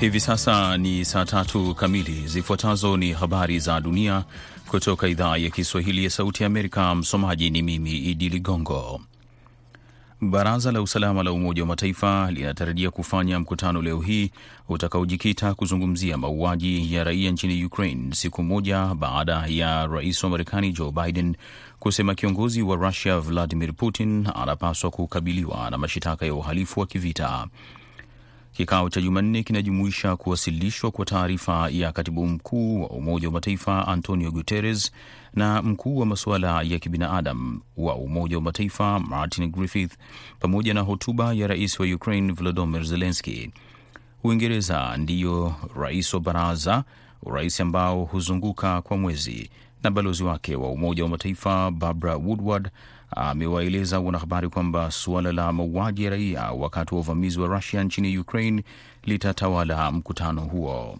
Hivi sasa ni saa tatu kamili. Zifuatazo ni habari za dunia kutoka idhaa ya Kiswahili ya Sauti ya Amerika. Msomaji ni mimi Idi Ligongo. Baraza la Usalama la Umoja wa Mataifa linatarajia kufanya mkutano leo hii utakaojikita kuzungumzia mauaji ya raia nchini Ukraine, siku moja baada ya rais wa Marekani Joe Biden kusema kiongozi wa Russia Vladimir Putin anapaswa kukabiliwa na mashitaka ya uhalifu wa kivita. Kikao cha Jumanne kinajumuisha kuwasilishwa kwa taarifa ya katibu mkuu wa Umoja wa Mataifa Antonio Guterres na mkuu wa masuala ya kibinadamu wa Umoja wa Mataifa Martin Griffith pamoja na hotuba ya rais wa Ukraine Volodymyr Zelensky. Uingereza ndiyo rais wa baraza, urais ambao huzunguka kwa mwezi, na balozi wake wa Umoja wa Mataifa Barbara Woodward amewaeleza wanahabari kwamba suala la mauaji ya raia wakati wa uvamizi wa Rusia nchini Ukraine litatawala mkutano huo.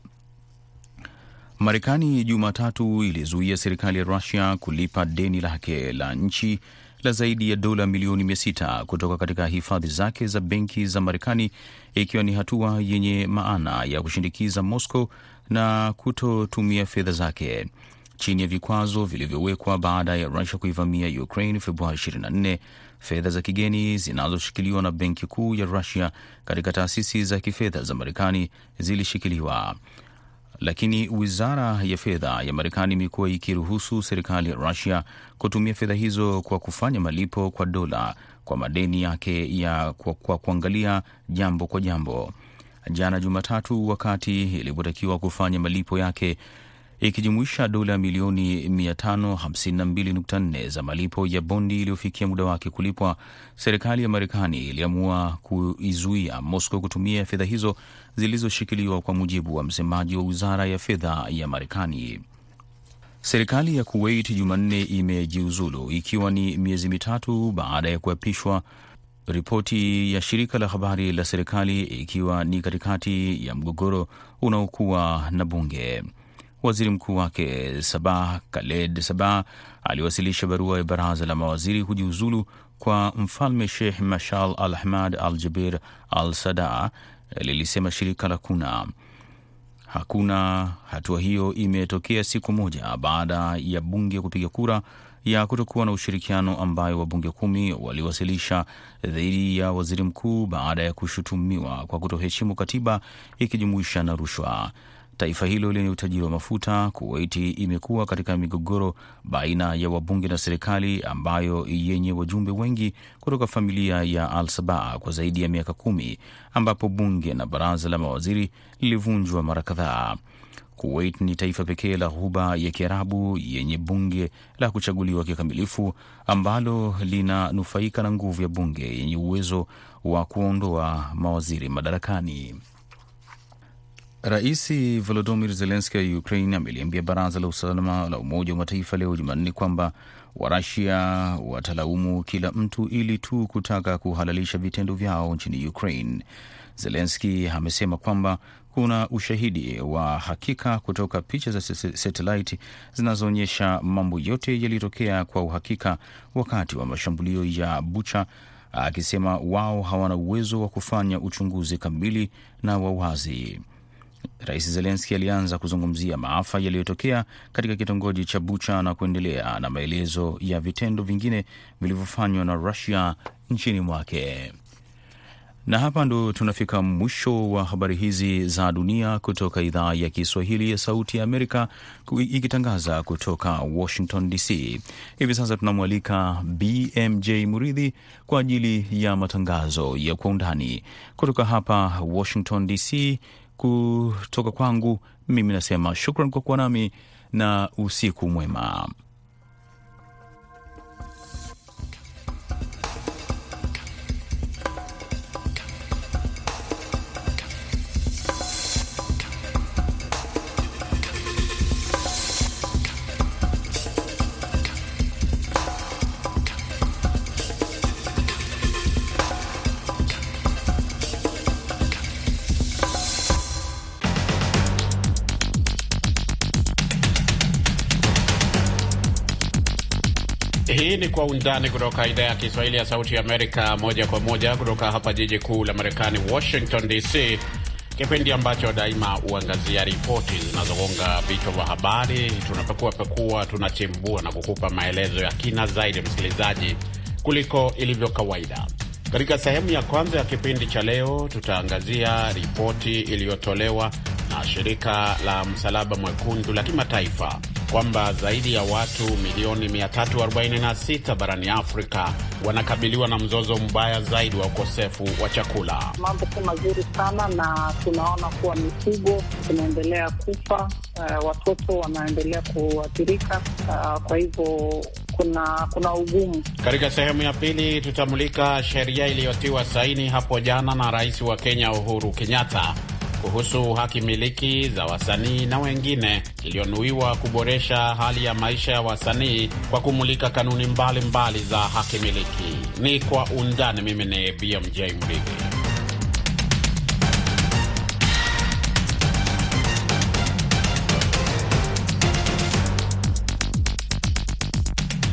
Marekani Jumatatu ilizuia serikali ya Rusia kulipa deni lake la nchi la zaidi ya dola milioni mia sita kutoka katika hifadhi zake za benki za Marekani, ikiwa ni hatua yenye maana ya kushindikiza Moscow na kutotumia fedha zake chini ya vikwazo vilivyowekwa baada ya Rusia kuivamia Ukraine Februari 24. Fedha za kigeni zinazoshikiliwa na benki kuu ya Rusia katika taasisi za kifedha za Marekani zilishikiliwa, lakini wizara ya fedha ya Marekani imekuwa ikiruhusu serikali ya Rusia kutumia fedha hizo kwa kufanya malipo kwa dola kwa madeni yake ya kwa, kwa kuangalia jambo kwa jambo. Jana Jumatatu, wakati ilipotakiwa kufanya malipo yake ikijumuisha dola milioni 552.4 za malipo ya bondi iliyofikia muda wake kulipwa, serikali ya Marekani iliamua kuizuia Moscow kutumia fedha hizo zilizoshikiliwa, kwa mujibu wa msemaji wa wizara ya fedha ya Marekani. Serikali ya Kuwait Jumanne imejiuzulu ikiwa ni miezi mitatu baada ya kuapishwa, ripoti ya shirika la habari la serikali, ikiwa ni katikati ya mgogoro unaokuwa na bunge. Waziri mkuu wake Sabah Khaled Sabah aliwasilisha barua ya baraza la mawaziri kujiuzulu kwa mfalme Sheikh Mashal Al Ahmad Al Jabir Al Sada, lilisema shirika la Kuna. Hakuna hatua hiyo imetokea siku moja baada ya bunge kupiga kura ya kutokuwa na ushirikiano ambayo wabunge kumi waliwasilisha dhidi ya waziri mkuu baada ya kushutumiwa kwa kutoheshimu katiba ikijumuisha na rushwa. Taifa hilo lenye utajiri wa mafuta, Kuwaiti imekuwa katika migogoro baina ya wabunge na serikali ambayo yenye wajumbe wengi kutoka familia ya Al Sabaa kwa zaidi ya miaka kumi, ambapo bunge na baraza la mawaziri lilivunjwa mara kadhaa. Kuwait ni taifa pekee la Ghuba ya Kiarabu yenye bunge la kuchaguliwa kikamilifu ambalo linanufaika na nguvu ya bunge yenye uwezo wa kuondoa mawaziri madarakani. Rais Volodymyr Zelenski wa Ukraine ameliambia baraza la usalama la Umoja wa Mataifa leo Jumanne kwamba Warasia watalaumu kila mtu ili tu kutaka kuhalalisha vitendo vyao nchini Ukraine. Zelenski amesema kwamba kuna ushahidi wa hakika kutoka picha za satelaiti zinazoonyesha mambo yote yaliyotokea kwa uhakika wakati wa mashambulio ya Bucha, akisema wao hawana uwezo wa kufanya uchunguzi kamili na wa wazi. Rais Zelenski alianza kuzungumzia maafa yaliyotokea katika kitongoji cha Bucha na kuendelea na maelezo ya vitendo vingine vilivyofanywa na Rusia nchini mwake. Na hapa ndo tunafika mwisho wa habari hizi za dunia kutoka idhaa ya Kiswahili ya Sauti ya Amerika ikitangaza kutoka Washington DC. Hivi sasa tunamwalika BMJ Muridhi kwa ajili ya matangazo ya Kwa Undani kutoka hapa Washington DC. Kutoka kwangu mimi nasema shukran kwa kuwa nami na usiku mwema. Ni Kwa Undani kutoka idhaa ya Kiswahili ya Sauti Amerika, moja kwa moja kutoka hapa jiji kuu la Marekani, Washington DC, kipindi ambacho daima huangazia ripoti zinazogonga vichwa vya habari. Tunapekua pekua, tunachimbua na kukupa maelezo ya kina zaidi, msikilizaji, kuliko ilivyo kawaida. Katika sehemu ya kwanza ya kipindi cha leo, tutaangazia ripoti iliyotolewa na shirika la Msalaba Mwekundu la kimataifa kwamba zaidi ya watu milioni 346 barani Afrika wanakabiliwa na mzozo mbaya zaidi wa ukosefu wa chakula. Mambo si mazuri sana, na tunaona kuwa mifugo inaendelea kufa, uh, watoto wanaendelea kuathirika. Uh, kwa hivyo kuna kuna ugumu. Katika sehemu ya pili tutamulika sheria iliyotiwa saini hapo jana na rais wa Kenya Uhuru Kenyatta kuhusu haki miliki za wasanii na wengine iliyonuiwa kuboresha hali ya maisha ya wasanii kwa kumulika kanuni mbalimbali mbali za haki miliki. Ni kwa undani. Mimi ni BMJ Mridhi.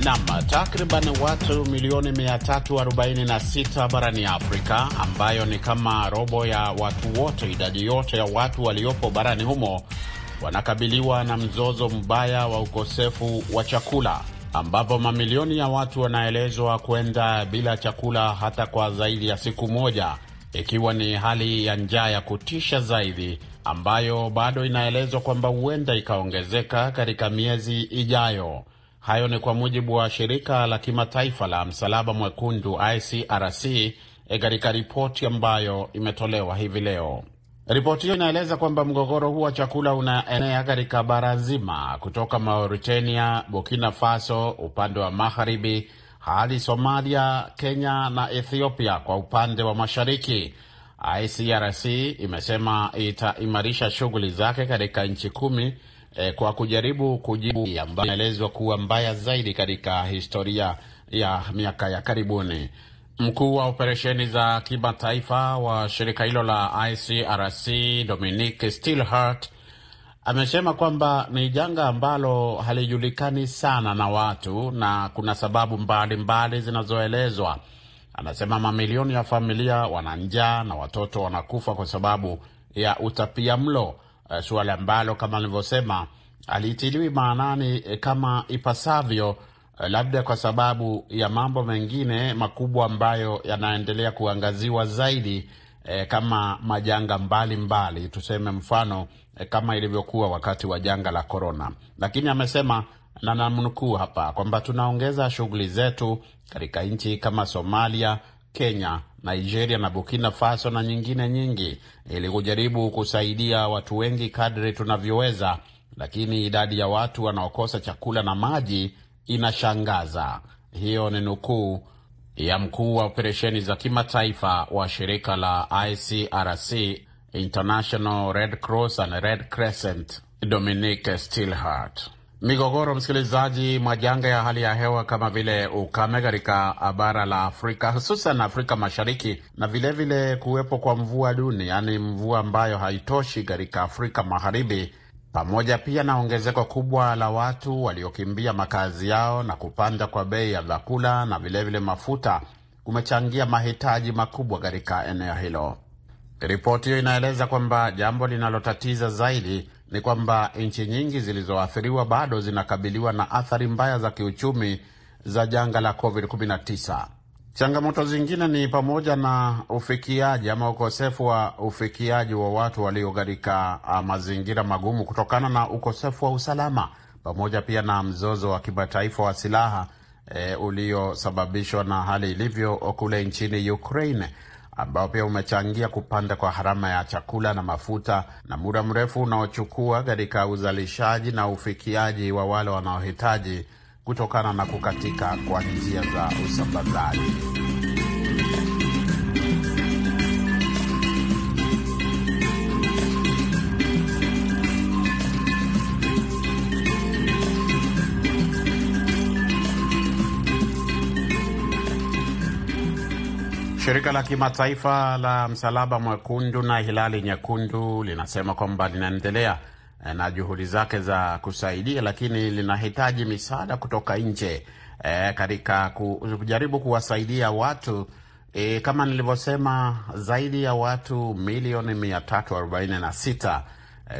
Nam, takriban watu milioni 346 barani Afrika, ambayo ni kama robo ya watu wote, idadi yote ya watu waliopo barani humo, wanakabiliwa na mzozo mbaya wa ukosefu wa chakula, ambapo mamilioni ya watu wanaelezwa kwenda bila chakula hata kwa zaidi ya siku moja, ikiwa ni hali ya njaa ya kutisha zaidi ambayo bado inaelezwa kwamba huenda ikaongezeka katika miezi ijayo. Hayo ni kwa mujibu wa shirika la kimataifa la Msalaba Mwekundu ICRC katika ripoti ambayo imetolewa hivi leo. Ripoti hiyo inaeleza kwamba mgogoro huu wa chakula unaenea katika bara zima kutoka Mauritania, Burkina Faso upande wa magharibi hadi Somalia, Kenya na Ethiopia kwa upande wa mashariki. ICRC imesema itaimarisha shughuli zake katika nchi kumi E, kwa kujaribu kujibu ambayo inaelezwa kuwa mbaya zaidi katika historia ya miaka ya karibuni. Mkuu wa operesheni za kimataifa wa shirika hilo la ICRC Dominic Stillhart amesema kwamba ni janga ambalo halijulikani sana na watu na kuna sababu mbalimbali zinazoelezwa. Anasema mamilioni ya familia wana njaa na watoto wanakufa kwa sababu ya utapia mlo. Uh, suala ambalo kama alivyosema alitiliwi maanani eh, kama ipasavyo, uh, labda kwa sababu ya mambo mengine makubwa ambayo yanaendelea kuangaziwa zaidi, eh, kama majanga mbalimbali mbali. Tuseme mfano eh, kama ilivyokuwa wakati wa janga la korona, lakini amesema na namnukuu hapa kwamba tunaongeza shughuli zetu katika nchi kama Somalia, Kenya, Nigeria na Burkina Faso na nyingine nyingi ili kujaribu kusaidia watu wengi kadri tunavyoweza, lakini idadi ya watu wanaokosa chakula na maji inashangaza. Hiyo ni nukuu ya mkuu wa operesheni za kimataifa wa shirika la ICRC, International Red Cross and Red Crescent, Dominique Stillhart. Migogoro, msikilizaji, majanga ya hali ya hewa kama vile ukame katika bara la Afrika, hususan Afrika Mashariki, na vilevile vile kuwepo kwa mvua duni, yaani mvua ambayo haitoshi katika Afrika Magharibi, pamoja pia na ongezeko kubwa la watu waliokimbia makazi yao na kupanda kwa bei ya vyakula na vilevile vile mafuta, kumechangia mahitaji makubwa katika eneo hilo. Ripoti hiyo inaeleza kwamba jambo linalotatiza zaidi ni kwamba nchi nyingi zilizoathiriwa bado zinakabiliwa na athari mbaya za kiuchumi za janga la COVID-19. Changamoto zingine ni pamoja na ufikiaji ama ukosefu wa ufikiaji wa watu walio katika mazingira magumu kutokana na ukosefu wa usalama, pamoja pia na mzozo wa kimataifa wa silaha e, uliosababishwa na hali ilivyo kule nchini Ukraine ambao pia umechangia kupanda kwa gharama ya chakula na mafuta na muda mrefu unaochukua katika uzalishaji na ufikiaji wa wale wanaohitaji kutokana na kukatika kwa njia za usambazaji. Shirika la kimataifa la Msalaba Mwekundu na Hilali Nyekundu linasema kwamba linaendelea na juhudi zake za kusaidia, lakini linahitaji misaada kutoka nje e, katika kujaribu kuwasaidia watu E, kama nilivyosema zaidi ya watu milioni 346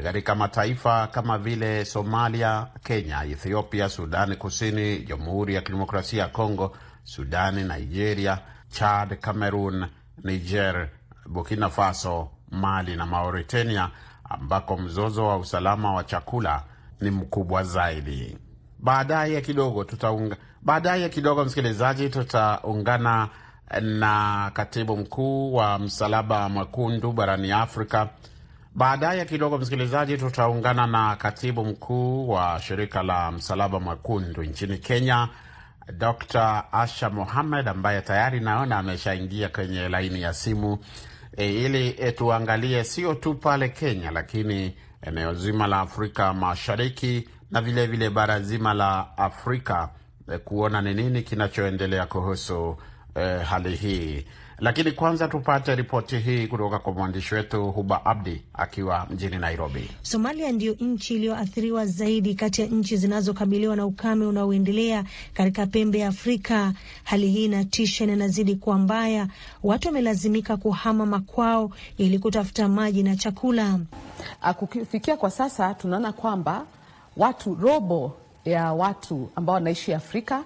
katika mataifa kama vile Somalia, Kenya, Ethiopia, Sudani Kusini, Jamhuri ya Kidemokrasia ya Kongo, Sudani, Nigeria, Chad, Cameroon, Niger, Burkina Faso, Mali na Mauritania ambako mzozo wa usalama wa chakula ni mkubwa zaidi. Baadaye kidogo tutaunga, baadaye kidogo msikilizaji, tutaungana na katibu mkuu wa Msalaba Mwekundu barani Afrika. Baadaye kidogo msikilizaji, tutaungana na katibu mkuu wa shirika la Msalaba Mwekundu nchini Kenya, Dr. Asha Mohamed ambaye tayari naona ameshaingia kwenye laini ya simu e, ili e, tuangalie sio tu pale Kenya, lakini eneo zima la Afrika Mashariki na vilevile bara zima la Afrika e, kuona ni nini kinachoendelea kuhusu e, hali hii. Lakini kwanza tupate ripoti hii kutoka kwa mwandishi wetu Huba Abdi akiwa mjini Nairobi. Somalia ndiyo nchi iliyoathiriwa zaidi kati ya nchi zinazokabiliwa na ukame unaoendelea katika pembe ya Afrika. Hali hii inatisha na inazidi kuwa mbaya. Watu wamelazimika kuhama makwao ili kutafuta maji na chakula. Kufikia kwa sasa tunaona kwamba watu robo ya watu ambao wanaishi Afrika,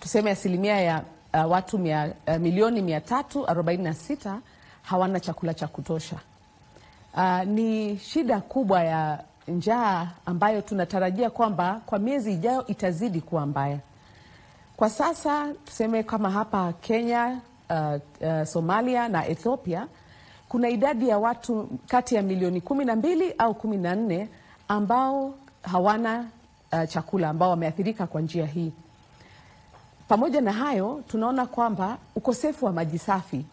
tuseme asilimia ya Uh, watu mia, uh, milioni mia tatu arobaini na sita hawana chakula cha kutosha. Uh, ni shida kubwa ya njaa ambayo tunatarajia kwamba kwa miezi ijayo itazidi kuwa mbaya. Kwa sasa tuseme kama hapa Kenya, uh, uh, Somalia na Ethiopia kuna idadi ya watu kati ya milioni kumi na mbili au kumi na nne ambao hawana uh, chakula ambao wameathirika kwa njia hii. Pamoja na hayo tunaona kwamba ukosefu wa maji safi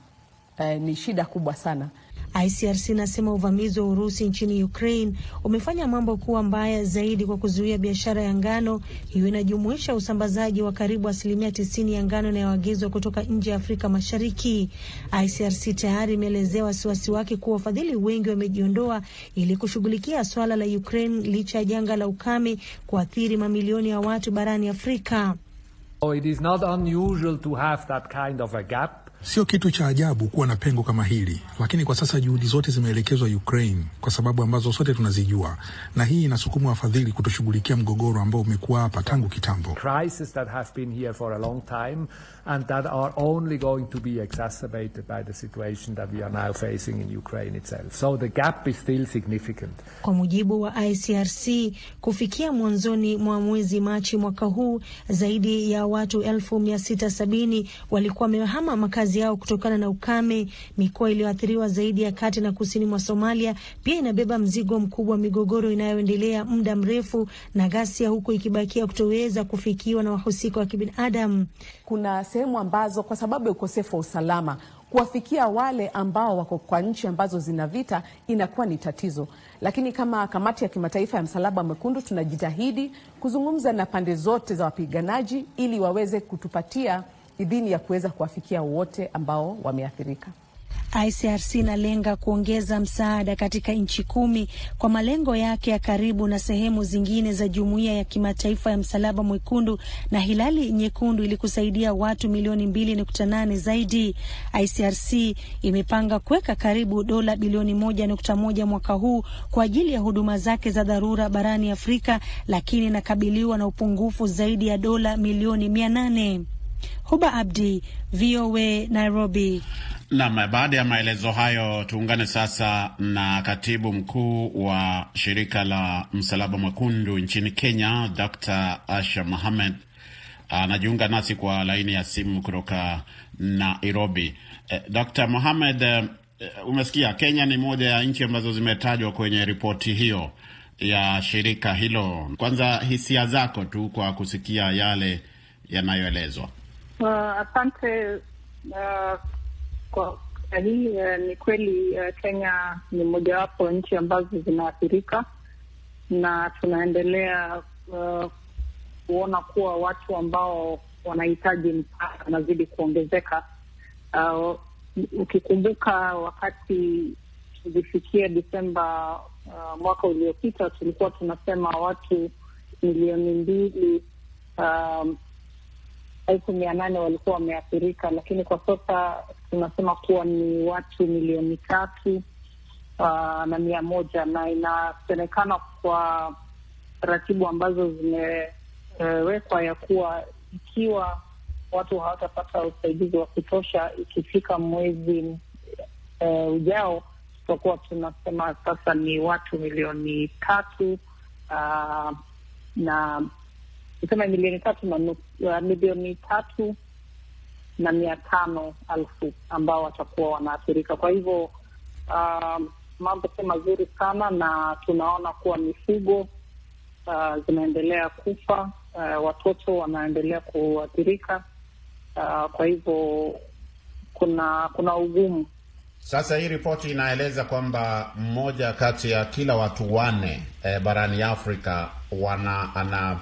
eh, ni shida kubwa sana. ICRC inasema uvamizi wa Urusi nchini Ukraine umefanya mambo kuwa mbaya zaidi kwa kuzuia biashara ya ngano. Hiyo inajumuisha usambazaji wa karibu asilimia tisini ya ngano inayoagizwa kutoka nje ya Afrika Mashariki. ICRC tayari imeelezea wasiwasi wake kuwa wafadhili wengi wamejiondoa ili kushughulikia swala la Ukraine licha ya janga la ukame kuathiri mamilioni ya watu barani Afrika. Oh, it is not unusual to have that kind of a gap. Sio kitu cha ajabu kuwa na pengo kama hili, lakini kwa sasa juhudi zote zimeelekezwa Ukraine kwa sababu ambazo sote tunazijua, na hii inasukuma wafadhili kutoshughulikia mgogoro ambao umekuwa hapa tangu kitambo. Crises that have been here for a long time and that are only going to be exacerbated by the situation that we are now facing in Ukraine itself. So the gap is still significant. Kwa mujibu wa ICRC, kufikia mwanzoni mwa mwezi Machi mwaka huu, zaidi ya watu elfu mia sita sabini walikuwa wamehama makazi yao kutokana na ukame. Mikoa iliyoathiriwa zaidi ya kati na kusini mwa Somalia pia inabeba mzigo mkubwa wa migogoro inayoendelea muda mrefu na ghasia, huku ikibakia kutoweza kufikiwa na wahusika wa kibinadamu. Kuna sehemu ambazo kwa sababu ya ukosefu wa usalama kuwafikia wale ambao wako kwa nchi ambazo zina vita inakuwa ni tatizo, lakini kama kamati ya kimataifa ya Msalaba Mwekundu tunajitahidi kuzungumza na pande zote za wapiganaji ili waweze kutupatia idhini ya kuweza kuwafikia wote ambao wameathirika. ICRC inalenga kuongeza msaada katika nchi kumi kwa malengo yake ya karibu na sehemu zingine za jumuiya ya kimataifa ya Msalaba Mwekundu na Hilali Nyekundu ili kusaidia watu milioni mbili nukta nane zaidi. ICRC imepanga kuweka karibu dola bilioni moja nukta moja mwaka huu kwa ajili ya huduma zake za dharura barani Afrika, lakini inakabiliwa na upungufu zaidi ya dola milioni mia nane. Huba Abdi, VOA, Nairobi. Nam, baada ya maelezo hayo, tuungane sasa na katibu mkuu wa shirika la Msalaba Mwekundu nchini Kenya, Dr. Asha Mohamed anajiunga nasi kwa laini ya simu kutoka Nairobi. Eh, Dr. Mohamed, eh, umesikia Kenya ni moja ya nchi ambazo zimetajwa kwenye ripoti hiyo ya shirika hilo. Kwanza hisia zako tu kwa kusikia yale yanayoelezwa. Uh, asante uh, kwa hii uh, ni kweli uh, Kenya ni mojawapo nchi ambazo zinaathirika na tunaendelea uh, kuona kuwa watu ambao wanahitaji msaada wanazidi kuongezeka. Uh, ukikumbuka wakati tulifikia Desemba uh, mwaka uliopita tulikuwa tunasema watu milioni mbili um, elfu mia nane walikuwa wameathirika, lakini kwa sasa tunasema kuwa ni watu milioni tatu uh, na mia moja. Na inasemekana kwa taratibu ambazo zimewekwa ya kuwa ikiwa watu hawatapata usaidizi wa kutosha ikifika mwezi uh, ujao tutakuwa tunasema sasa ni watu milioni tatu uh, na tuseme milioni tatu na milioni tatu na mia tano elfu ambao watakuwa wanaathirika. Kwa hivyo uh, mambo si mazuri sana, na tunaona kuwa mifugo uh, zinaendelea kufa, uh, watoto wanaendelea kuathirika. Uh, kwa hivyo kuna kuna ugumu sasa. Hii ripoti inaeleza kwamba mmoja kati ya kila watu wanne eh, barani Afrika wana ana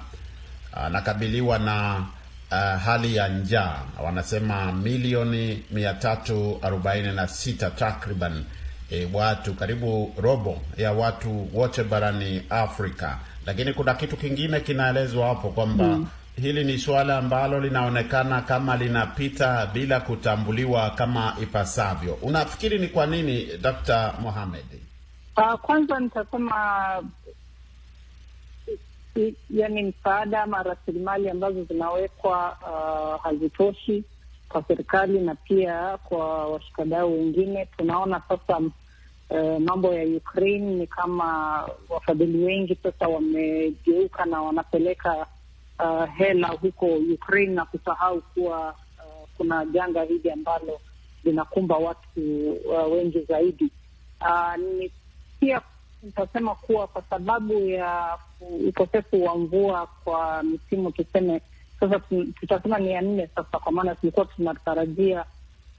anakabiliwa na uh, hali ya njaa. Wanasema milioni mia tatu arobaini na sita takriban E, watu karibu robo ya watu wote barani Afrika. Lakini kuna kitu kingine kinaelezwa hapo kwamba mm, hili ni suala ambalo linaonekana kama linapita bila kutambuliwa kama ipasavyo. Unafikiri ni kwa nini, Dr. Mohamed? Uh, kwanza nitasema yani msaada ama rasilimali ambazo zinawekwa uh, hazitoshi kwa serikali na pia kwa washikadau wengine. Tunaona sasa uh, mambo ya Ukraine ni kama wafadhili wengi sasa wamegeuka na wanapeleka uh, hela huko Ukraine na kusahau kuwa uh, kuna janga hili ambalo linakumba watu uh, wengi zaidi. Uh, ni pia nitasema kuwa kwa sababu ya ukosefu wa mvua kwa misimu tuseme sasa tutasema ni ya nne sasa, kwa maana tulikuwa tunatarajia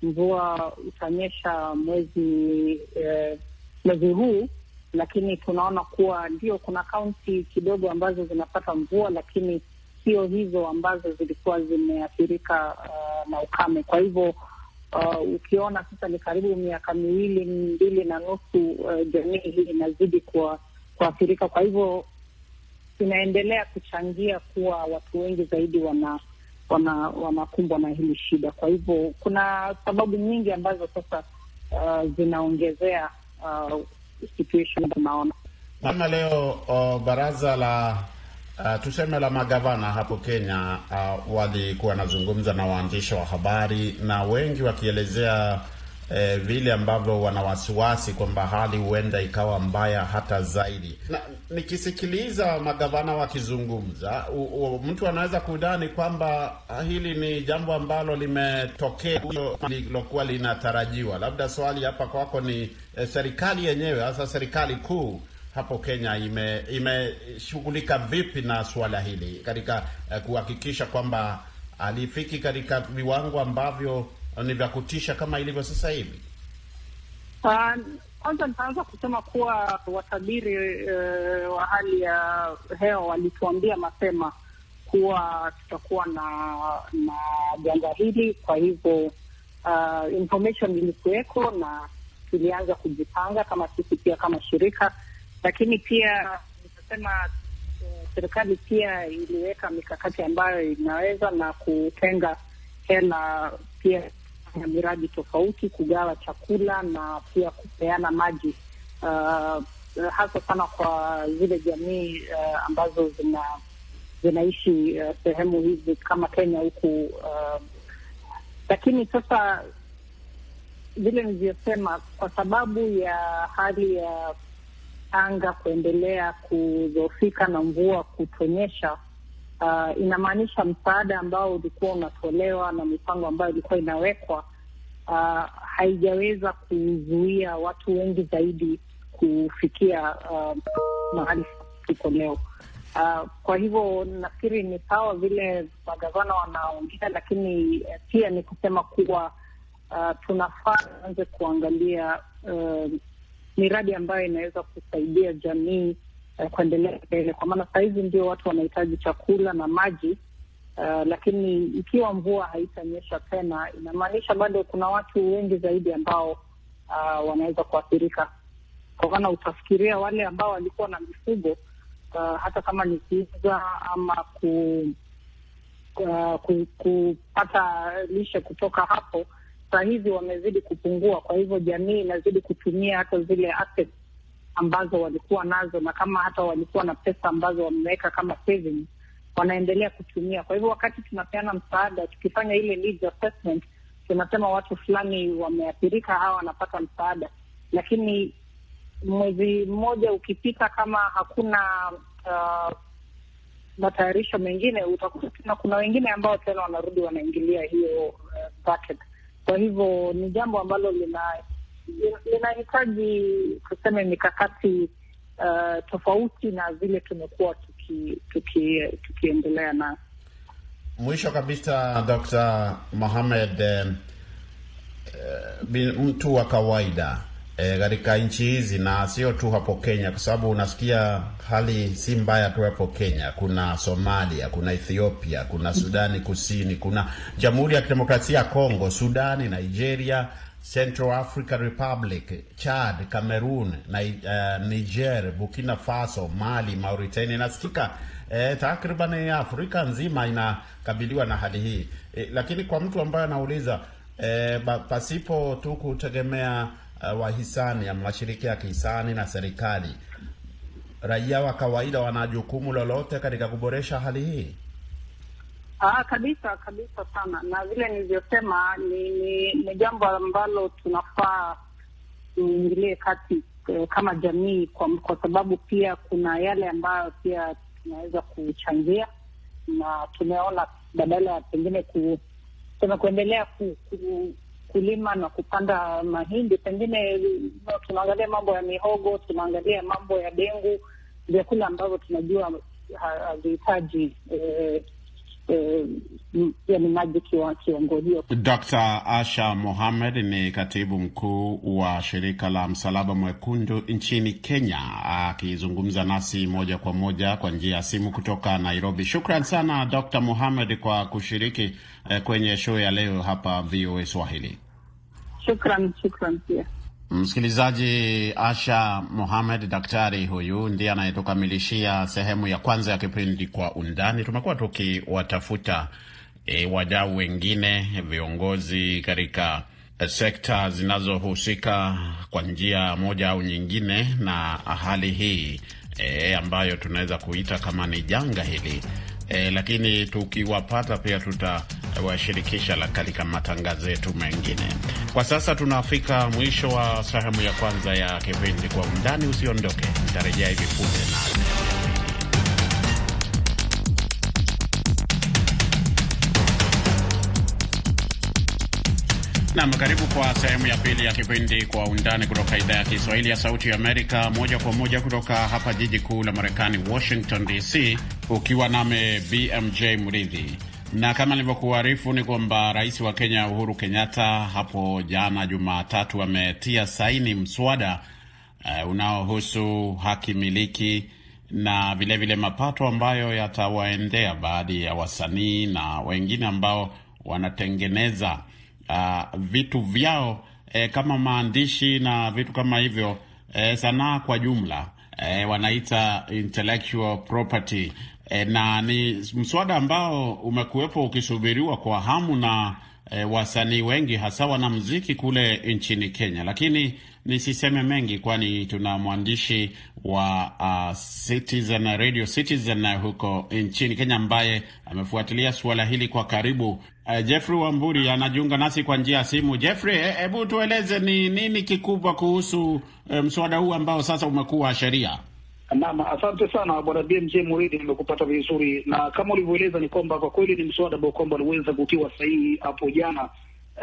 mvua utanyesha mwezi eh, mwezi huu, lakini tunaona kuwa ndio kuna kaunti kidogo ambazo zinapata mvua, lakini sio hizo ambazo zilikuwa zimeathirika uh, na ukame. Kwa hivyo uh, ukiona sasa ni karibu miaka miwili mbili na nusu uh, jamii hii inazidi kuathirika. Kwa hivyo inaendelea kuchangia kuwa watu wengi zaidi wana wanakumbwa wana na hili shida. Kwa hivyo kuna sababu nyingi ambazo sasa uh, zinaongezea uh, situation tunaona namna leo uh, baraza la uh, tuseme la magavana hapo Kenya uh, walikuwa wanazungumza na waandishi wa habari na wengi wakielezea eh, vile ambavyo wana wasiwasi kwamba hali huenda ikawa mbaya hata zaidi. Na nikisikiliza magavana wakizungumza, mtu anaweza kudhani kwamba hili ni jambo ambalo limetokea lilokuwa linatarajiwa. Labda swali hapa kwako ni eh, serikali yenyewe hasa serikali kuu hapo Kenya imeshughulika ime vipi na suala hili katika eh, kuhakikisha kwamba alifiki katika viwango ambavyo ni vya kutisha kama ilivyo sasa hivi? Kwanza uh, nitaanza kusema kuwa watabiri uh, wa hali ya hewa walituambia mapema kuwa tutakuwa na na janga hili. Kwa hivyo uh, information ilikuweko na tulianza kujipanga kama sisi pia kama shirika, lakini pia nitasema uh, serikali pia iliweka mikakati ambayo inaweza na kutenga hela pia na miradi tofauti, kugawa chakula na pia kupeana maji uh, hasa sana kwa zile jamii uh, ambazo zina zinaishi uh, sehemu hizi kama Kenya huku uh, lakini sasa vile nilivyosema, kwa sababu ya hali ya anga kuendelea kudhoofika na mvua kutonyesha Uh, inamaanisha msaada ambao ulikuwa unatolewa na mipango ambayo ilikuwa inawekwa uh, haijaweza kuzuia watu wengi zaidi kufikia uh, mahali tuko leo. Uh, kwa hivyo nafikiri ni sawa vile magavana wanaongea, lakini uh, pia ni kusema kuwa uh, tunafaa tuanze kuangalia uh, miradi ambayo inaweza kusaidia jamii kuendelea mbele, kwa maana sahizi ndio watu wanahitaji chakula na maji uh, lakini ikiwa mvua haitanyesha tena, inamaanisha bado kuna watu wengi zaidi ambao uh, wanaweza kuathirika. Kwa maana utafikiria wale ambao walikuwa na mifugo uh, hata kama ni kuuza ama ku, uh, kupata lishe kutoka hapo, saa hizi wamezidi kupungua. Kwa hivyo jamii inazidi kutumia hata zile assets ambazo walikuwa nazo, na kama hata walikuwa na pesa ambazo wameweka kama savings, wanaendelea kutumia. Kwa hivyo wakati tunapeana msaada, tukifanya ile needs assessment, tunasema watu fulani wameathirika, hawa wanapata msaada, lakini mwezi mmoja ukipita, kama hakuna uh, matayarisho mengine, utakuta tena kuna wengine ambao tena wanarudi wanaingilia hiyo uh, bucket. Kwa hivyo ni jambo ambalo lina linahitaji tuseme mikakati uh, tofauti na vile tumekuwa tukiendelea tuki, tuki na mwisho kabisa, Dr. Mohamed eh, eh, mtu wa kawaida katika e, nchi hizi na sio tu hapo Kenya, kwa sababu unasikia hali si mbaya tu hapo Kenya. Kuna Somalia, kuna Ethiopia, kuna Sudani Kusini, kuna Jamhuri ya Kidemokrasia ya Kongo, Sudani, Nigeria, Central Africa Republic, Chad, Cameroon uh, Niger, Burkina Faso, Mali, Mauritania. Nasikika eh, takriban Afrika nzima inakabiliwa na hali hii eh, lakini kwa mtu ambaye anauliza eh, pasipo tu kutegemea uh, wahisani ya mashirika ya kihisani na serikali, raia wa kawaida wana jukumu lolote katika kuboresha hali hii? Aa, kabisa kabisa sana, na vile nilivyosema ni, ni, ni jambo ambalo tunafaa tuingilie kati eh, kama jamii kwa, kwa sababu pia kuna yale ambayo pia tunaweza kuchangia, na tumeona badala ya pengine ku, tuna kuendelea ku, ku, kulima na kupanda mahindi, pengine tunaangalia mambo ya mihogo, tunaangalia mambo ya dengu, vyakula ambavyo tunajua havihitaji eh, eh, yani maji kiwango hiyo. Dr. Asha Mohamed ni katibu mkuu wa shirika la Msalaba Mwekundu nchini Kenya, akizungumza nasi moja kwa moja kwa njia ya simu kutoka Nairobi. Shukran sana Dr. Mohamed kwa kushiriki eh, kwenye show ya leo hapa VOA Swahili. Shukran, shukran pia. Msikilizaji, Asha Mohamed, daktari huyu ndiye anayetukamilishia sehemu ya kwanza ya kipindi Kwa Undani. Tumekuwa tukiwatafuta e, wadau wengine, viongozi katika sekta zinazohusika kwa njia moja au nyingine na hali hii e, ambayo tunaweza kuita kama ni janga hili e, lakini tukiwapata pia tutawashirikisha katika matangazo yetu mengine. Kwa sasa tunafika mwisho wa sehemu ya kwanza ya kipindi Kwa Undani. Usiondoke, nitarejea hivi punde na Nam, karibu kwa sehemu ya pili ya kipindi Kwa Undani kutoka idhaa ya Kiswahili ya Sauti ya Amerika, moja kwa moja kutoka hapa jiji kuu la Marekani, Washington DC, ukiwa name BMJ Mridhi. Na kama nilivyokuarifu ni kwamba rais wa Kenya Uhuru Kenyatta hapo jana Jumatatu ametia saini mswada uh, unaohusu haki miliki na vilevile vile mapato ambayo yatawaendea baadhi ya wasanii na wengine ambao wanatengeneza Uh, vitu vyao eh, kama maandishi na vitu kama hivyo eh, sanaa kwa jumla eh, wanaita intellectual property eh, na ni mswada ambao umekuwepo ukisubiriwa kwa hamu na eh, wasanii wengi hasa wanamuziki kule nchini Kenya, lakini nisiseme mengi, kwani tuna mwandishi wa uh, Citizen Radio Citizen huko nchini Kenya ambaye amefuatilia suala hili kwa karibu. Uh, Jeffrey Wamburi anajiunga nasi kwa njia ya simu. Jeffrey, hebu tueleze ni nini kikubwa kuhusu eh, mswada huu ambao sasa umekuwa sheria? Naam, asante sana bwana BMJ Muridi, nimekupata vizuri, na kama ulivyoeleza ni kwamba kwa kweli ni mswada ambao kwamba uliweza kutiwa sahihi hapo jana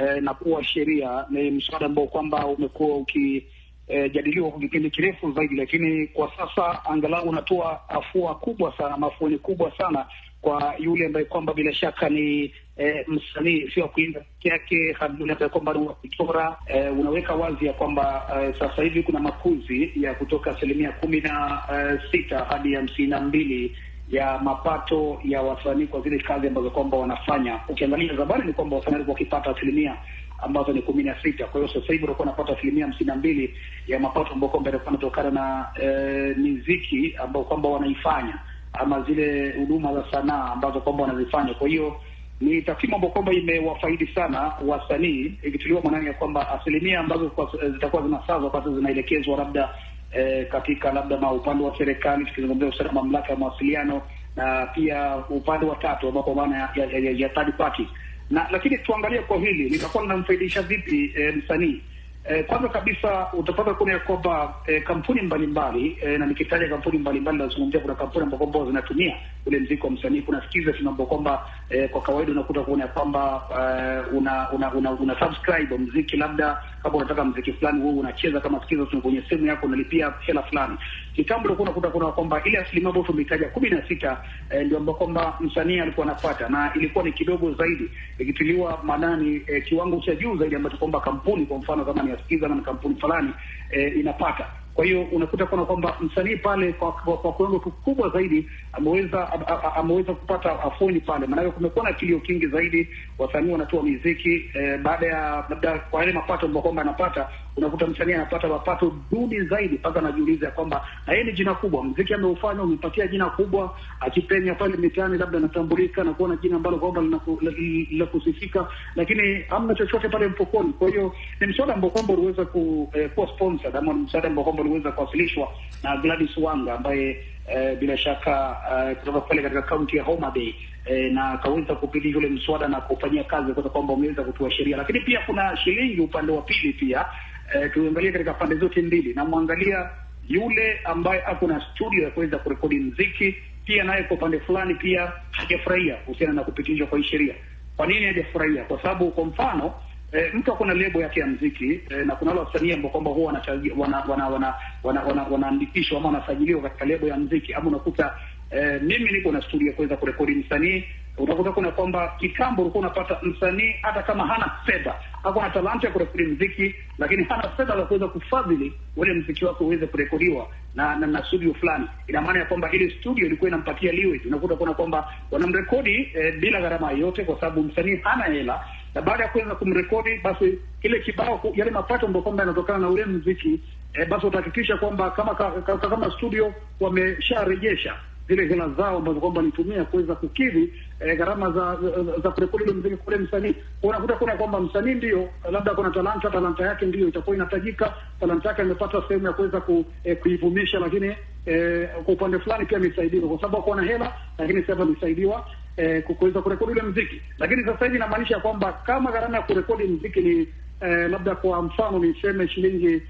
eh, na kuwa sheria. Ni mswada ambao kwamba umekuwa ukijadiliwa eh, kwa kipindi kirefu zaidi, lakini kwa sasa angalau unatoa afua kubwa sana, mafueni kubwa sana kwa yule ambaye kwamba bila shaka ni eh, msanii sio wa kuimba peke yake, yule kwamba ni kuchora eh, unaweka wazi ya kwamba eh, sasa hivi kuna makuzi ya kutoka asilimia kumi na eh, sita hadi hamsini na mbili ya mapato ya wasanii kwa zile kazi ambazo kwamba wanafanya. Ukiangalia zamani ni kwamba wasanii walikuwa wakipata asilimia ambazo ni kumi na sita. Kwa hiyo sasa hivi wanakuwa wanapata asilimia hamsini na mbili ya mapato ambayo kwamba yanakuwa yanatokana na eh, miziki ambayo kwamba wanaifanya ama zile huduma za sanaa ambazo kwamba wanazifanya. Kwa hiyo ni takwimu ambayo kwamba imewafaidi sana wasanii, ikituliwa maanani ya kwamba asilimia ambazo zitakuwa zinasazwa basi zinaelekezwa labda e, katika labda ma upande wa serikali, tukizungumzia usalama, mamlaka ya mawasiliano na pia upande wa tatu ambao kwa maana ya, ya, ya, ya third party na lakini tuangalie kwa hili litakuwa linamfaidisha vipi e, msanii e, kwanza kabisa utapata kuna ya kwamba e, kampuni mbalimbali e, na nikitaja kampuni mbalimbali nazungumzia kuna kampuni ambao kwamba zinatumia ule mziki wa msanii. Kuna skiza ambao kwamba eh, kwa kawaida unakuta kuona ya kwamba eh, una, una, una, una subscribe mziki, labda kama unataka mziki fulani wewe unacheza kama skiza kwenye simu yako unalipia hela fulani. Kitambo ulikuwa unakuta kuna kwamba ile asilimia ambayo tumeitaja kumi na sita eh, ndio ambao kwamba msanii alikuwa anapata na ilikuwa ni kidogo zaidi ikitiliwa maanani eh, kiwango cha juu zaidi ambacho kwamba kampuni kwa mfano kama ni asikiza na kampuni fulani eh, inapata kwa hiyo unakuta kuna kwamba msanii pale kwa, kwa, kiwango kikubwa zaidi ameweza ameweza kupata afuni pale, maanake kumekuwa na kilio kingi zaidi, wasanii wanatoa miziki eh, baada ya labda kwa yale mapato ambayo kwamba anapata, unakuta msanii anapata mapato duni zaidi, mpaka anajiuliza ya kwamba na yeye ni jina kubwa, mziki ameufanya umepatia jina kubwa, akipenya pale mitaani labda anatambulika na kuona jina ambalo kwamba linakusifika, lakini hamna chochote pale mfukoni. Kwa hiyo ni msaada ambao kwamba uliweza ku, eh, kuwa sponsored ama ni msaada ambao kwamba uliweza kuwasilishwa na Gladys Wanga ambaye eh, bila shaka eh, kutoka pale katika kaunti ya Homa Bay eh, na akaweza kupitisha ule mswada na kufanyia kazi kwa kwamba umeweza kutoa sheria, lakini pia kuna shilingi upande wa pili pia eh, tuangalie katika pande zote mbili, namwangalia yule ambaye ako na studio ya kuweza kurekodi mziki pia naye kwa upande fulani pia hajafurahia kuhusiana na kupitishwa kwa hii sheria. Kwa nini hajafurahia? Kwa sababu kwa mfano E, mtu ako na lebo yake ya mziki e, na kuna wale wasanii ambao kwamba huwa wanaandikishwa wana, wana, wana, wana, wana, wana ama wanasajiliwa katika lebo ya mziki, ama unakuta e, mimi niko na studio ya kuweza kurekodi msanii. Utakuta kuna kwamba kitambo ulikuwa unapata msanii hata kama hana fedha, ako na talanta ya kurekodi mziki, lakini hana fedha za kuweza kufadhili ule mziki wake uweze kurekodiwa na, na, na studio fulani. Ina maana ya kwamba ile studio ilikuwa inampatia liwe, unakuta kuna kwamba wanamrekodi eh, bila gharama yoyote, kwa sababu msanii hana hela na baada ya kuweza kumrekodi basi ile kibao yale mapato ambayo kwamba yanatokana na ule mziki e, basi utahakikisha kwamba kama ka, ka, kama studio wamesharejesha zile hela zao ambazo kwamba walitumia kuweza kukidhi eh, gharama za za, za kurekodi ile mziki kule msanii. Unakuta kuna kwamba msanii ndio labda kuna talanta, talanta yake ndio itakuwa inatajika, talanta yake imepata sehemu ya kuweza ku, eh, kuivumisha, lakini eh, kwa upande fulani pia amesaidiwa kwa sababu hakuwa na hela, lakini sasa amesaidiwa eh, kuweza kurekodi ule mziki. Lakini sasa hivi inamaanisha kwamba kama gharama ya kurekodi mziki ni eh, labda kwa mfano niseme shilingi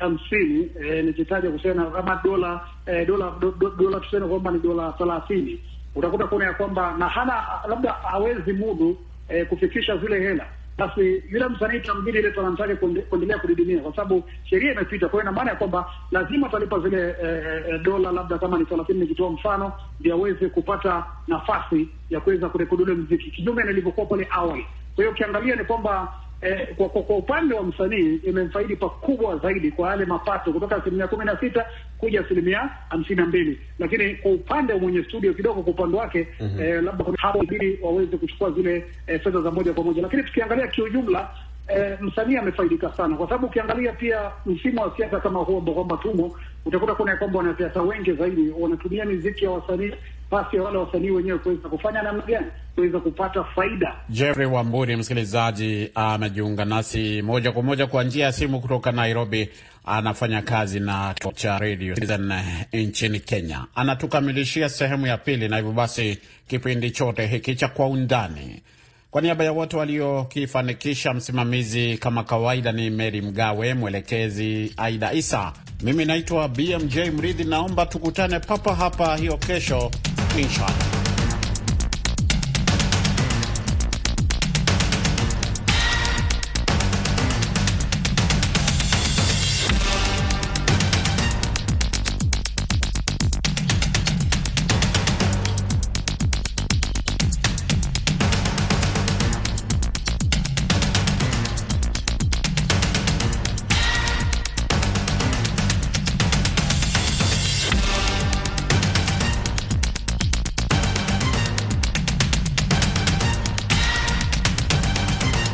hamsini eh, eh, nikitaja kusema kama dola eh, dola do, do, dola tuseme kwamba ni dola thelathini, utakuta kuona ya kwamba na hana labda hawezi mudu eh, kufikisha zile hela basi yule msanii itambidi ile talanta yake kuendelea kudidimia, kwa sababu sheria imepita. Kwa hiyo ina maana ya kwamba lazima atalipa zile eh, eh, dola labda kama ni thelathini, nikitoa mfano, ndio aweze kupata nafasi ya kuweza kurekodi ule mziki, kinyume na ilivyokuwa pale awali. Kwa hiyo ukiangalia ni kwamba eh, kwa, kwa, kwa upande wa msanii imemfaidi pakubwa zaidi kwa yale mapato kutoka asilimia kumi na sita kuja asilimia hamsini na mbili. Lakini kwa upande wa mwenye studio kidogo, kwa upande wake mm -hmm. eh, labda hapo ili waweze kuchukua zile eh, fedha za moja kwa moja, lakini tukiangalia kiujumla E, msanii amefaidika sana. Kwa sababu ukiangalia pia msimu wa siasa kama huo ambao kwamba tumo, utakuta kuna kwamba wanasiasa wengi zaidi wanatumia miziki ya wasanii pasi ya wale wasanii wenyewe kuweza kufanya namna gani kuweza kupata faida. Jeffrey Wamburi, msikilizaji, amejiunga nasi moja kwa moja kwa njia ya simu kutoka Nairobi. Anafanya kazi na cha Radio Citizen nchini Kenya. Anatukamilishia sehemu ya pili, na hivyo basi kipindi chote hiki cha Kwa Undani kwa niaba ya wote waliokifanikisha, msimamizi kama kawaida ni Meri Mgawe, mwelekezi Aida Isa, mimi naitwa BMJ Mridhi. Naomba tukutane papa hapa hiyo kesho Screenshot.